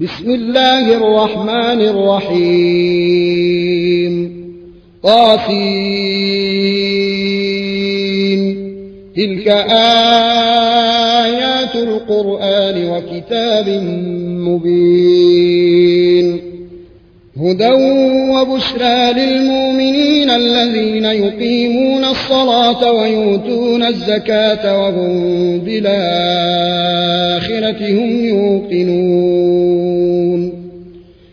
بسم الله الرحمن الرحيم. طاسين. تلك آيات القرآن وكتاب مبين. هدى وبشرى للمؤمنين الذين يقيمون الصلاة ويؤتون الزكاة وهم بالآخرة هم يوقنون.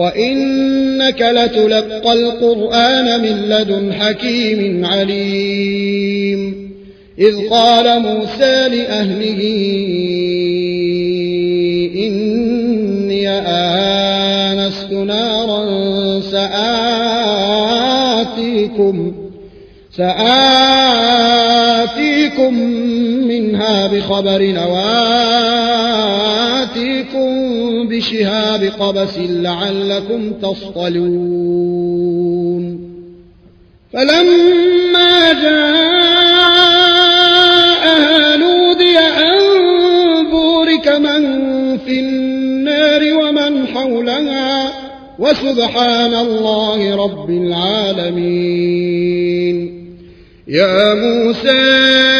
وإنك لتلقى القرآن من لدن حكيم عليم. إذ قال موسى لأهله إني آنست نارا سآتيكم سآتيكم منها بخبر وآتيكم بشهاب قبس لعلكم تصطلون فلما جاءها نودي أن بورك من في النار ومن حولها وسبحان الله رب العالمين يا موسى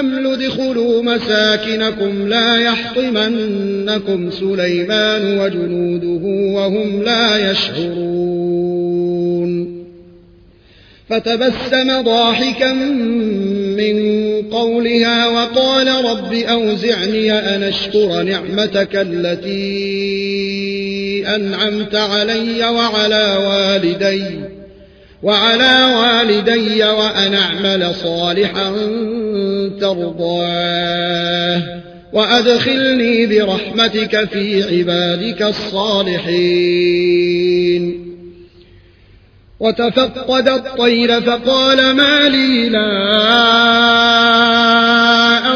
النمل ادخلوا مساكنكم لا يحطمنكم سليمان وجنوده وهم لا يشعرون فتبسم ضاحكا من قولها وقال رب أوزعني أن أشكر نعمتك التي أنعمت علي وعلى والدي وعلى والدي وأن أعمل صالحا ترضاه. وأدخلني برحمتك في عبادك الصالحين. وتفقد الطير فقال ما لي لا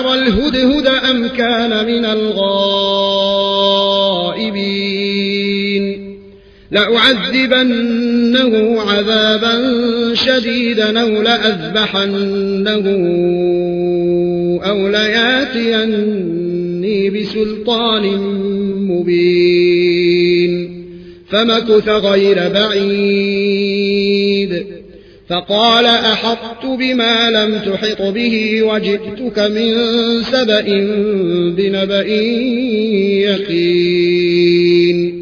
أرى الهدهد أم كان من الغائبين. لأعذبنه عذابا شديدا أو لأذبحنه أو لياتيني بسلطان مبين. فمكث غير بعيد. فقال أحطت بما لم تحط به وجئتك من سبأ بنبأ يقين.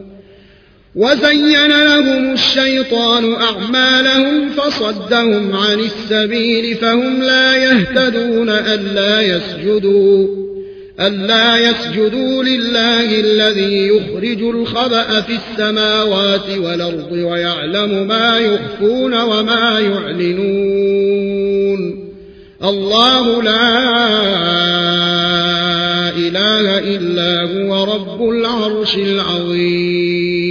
وزين لهم الشيطان أعمالهم فصدهم عن السبيل فهم لا يهتدون ألا يسجدوا ألا يسجدوا لله الذي يخرج الخبأ في السماوات والأرض ويعلم ما يخفون وما يعلنون الله لا إله إلا هو رب العرش العظيم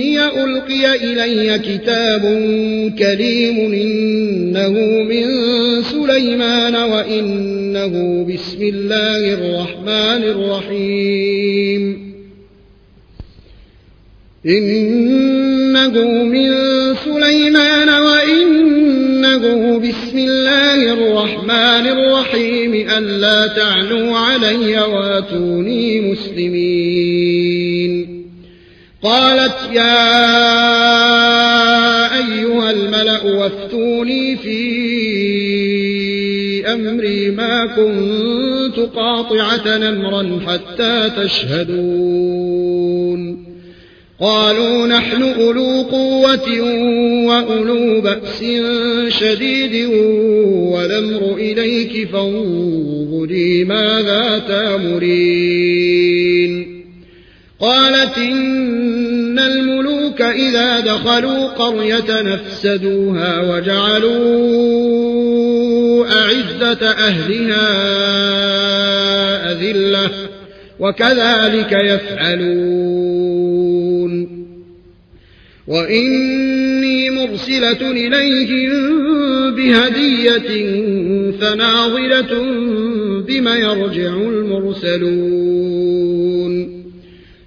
ألقي إلي كتاب كريم إنه من سليمان وإنه بسم الله الرحمن الرحيم. إنه من سليمان وإنه بسم الله الرحمن الرحيم. ألا تعلوا علي واتوني مسلمين. قالت يا أيها الملأ وافتوني في أمري ما كنت قاطعة نمرا حتى تشهدون. قالوا نحن أولو قوة وأولو بأس شديد والأمر إليك فانظري ماذا تأمرين. قالت إن الملوك إذا دخلوا قرية نفسدوها وجعلوا أعزة أهلها أذلة وكذلك يفعلون. وإني مرسلة إليهم بهدية فناظرة بما يرجع المرسلون.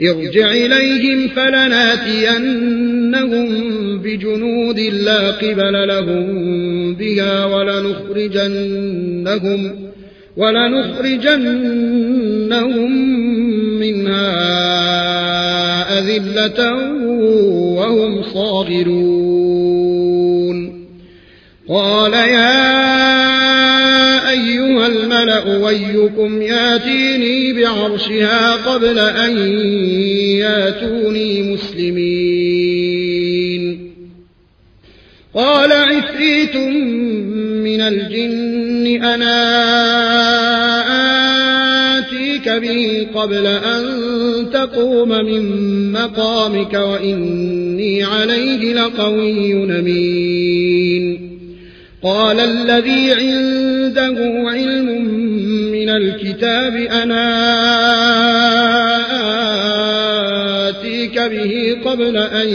ارجع إليهم فلناتينهم بجنود لا قبل لهم بها ولنخرجنهم ولنخرجنهم منها أذلة وهم صاغرون. قال يا أيها الملأ ويكم ياتيني بعرشها قبل أن ياتوني مسلمين. قال عفريت من الجن أنا آتيك به قبل أن تقوم من مقامك وإني عليه لقوي نمين قال الذي عنده علم من الكتاب أنا آتيك به قبل أن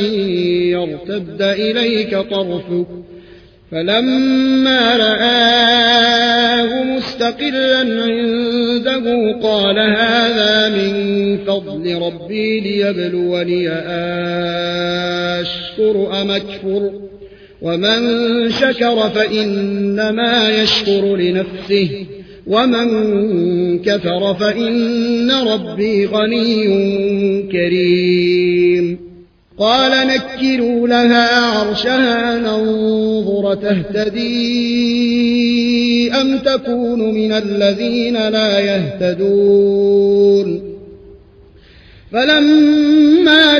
يرتد إليك طرفك. فلما رآه مستقلا عنده قال هذا من فضل ربي ليبلوني أشكر أم أكفر؟ ومن شكر فإنما يشكر لنفسه ومن كفر فإن ربي غني كريم. قال نكروا لها عرشها ننظر تهتدي أم تكون من الذين لا يهتدون. فلما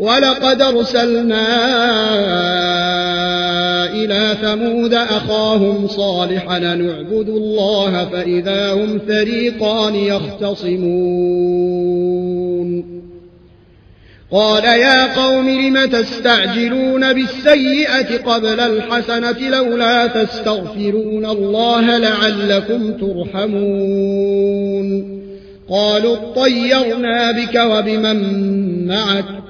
ولقد أرسلنا إلى ثمود أخاهم صالحا نعبد الله فإذا هم فريقان يختصمون. قال يا قوم لم تستعجلون بالسيئة قبل الحسنة لولا تستغفرون الله لعلكم ترحمون. قالوا اطيرنا بك وبمن معك؟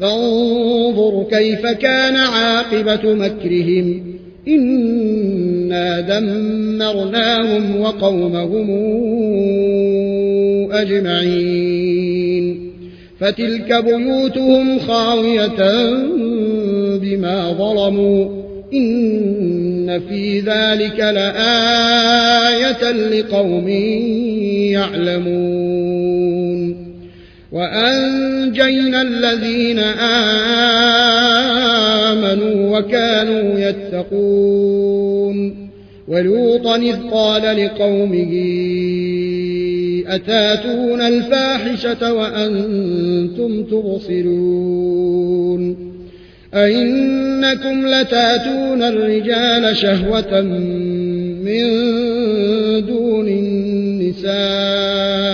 فانظر كيف كان عاقبة مكرهم. إنا دمرناهم وقومهم أجمعين. فتلك بيوتهم خاوية بما ظلموا. إن في ذلك لآية لقوم يعلمون. وأنجينا الذين آمنوا وكانوا يتقون. ولوطا إذ قال لقومه أتاتون الفاحشة وأنتم تبصرون؟ أئنكم لتاتون الرجال شهوة من دون النساء؟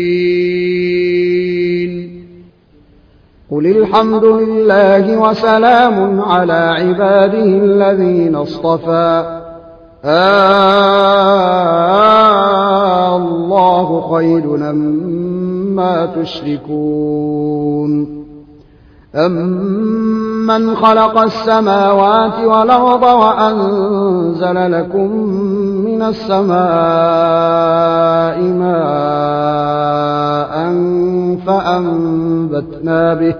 قل الحمد لله وسلام على عباده الذين اصطفى آه الله خير مما تشركون أمن خلق السماوات والأرض وأنزل لكم من السماء ماء فأنبتنا به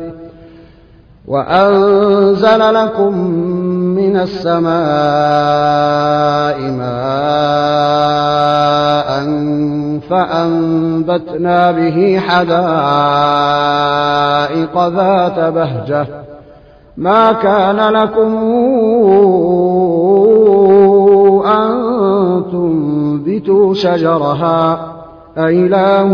وأنزل لكم من السماء ماء فأنبتنا به حدائق ذات بهجة. ما كان لكم أن تنبتوا شجرها. أإله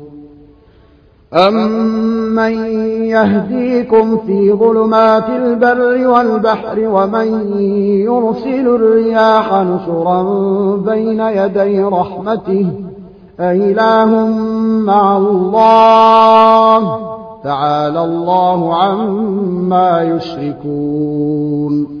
أمن يهديكم في ظلمات البر والبحر ومن يرسل الرياح نشرا بين يدي رحمته أإله مع الله تعالى الله عما يشركون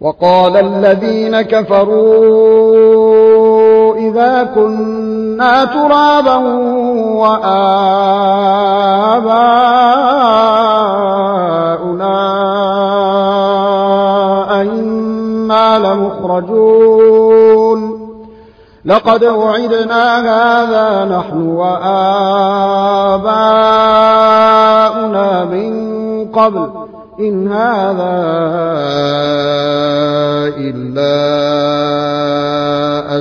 وقال الذين كفروا إذا كنا ترابا وآباؤنا أئنا لمخرجون. لقد وعدنا هذا نحن وآباؤنا من قبل إن هذا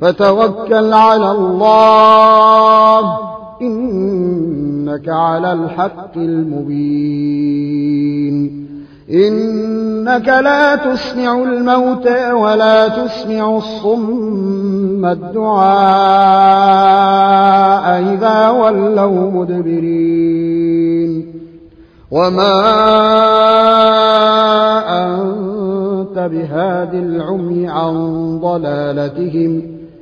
فتوكل على الله إنك على الحق المبين. إنك لا تسمع الموتى ولا تسمع الصم الدعاء إذا ولوا مدبرين. وما أنت بهاد العمي عن ضلالتهم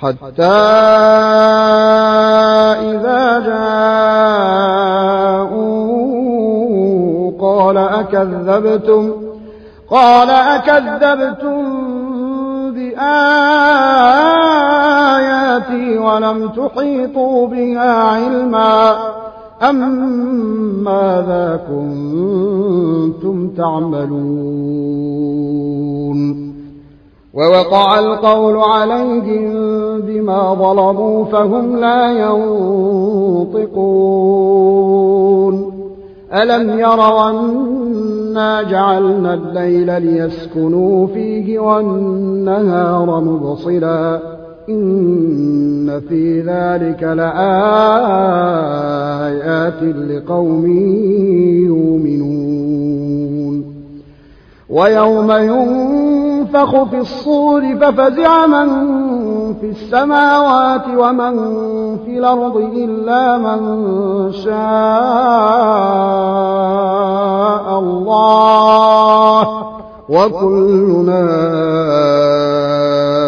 حتى إذا جاءوا قال أكذبتم قال أكذبتم بآياتي ولم تحيطوا بها علما أم ماذا كنتم تعملون؟ ووقع القول عليهم بما ظلموا فهم لا ينطقون. ألم يروا أنا جعلنا الليل ليسكنوا فيه والنهار مبصرا إن في ذلك لآيات لقوم يؤمنون. ويوم ينفخ في الصور ففزع من في السماوات ومن في الأرض إلا من شاء الله. وكلنا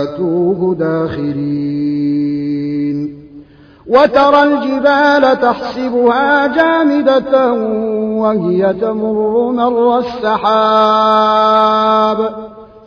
آتوه داخرين. وترى الجبال تحسبها جامدة وهي تمر مر السحاب.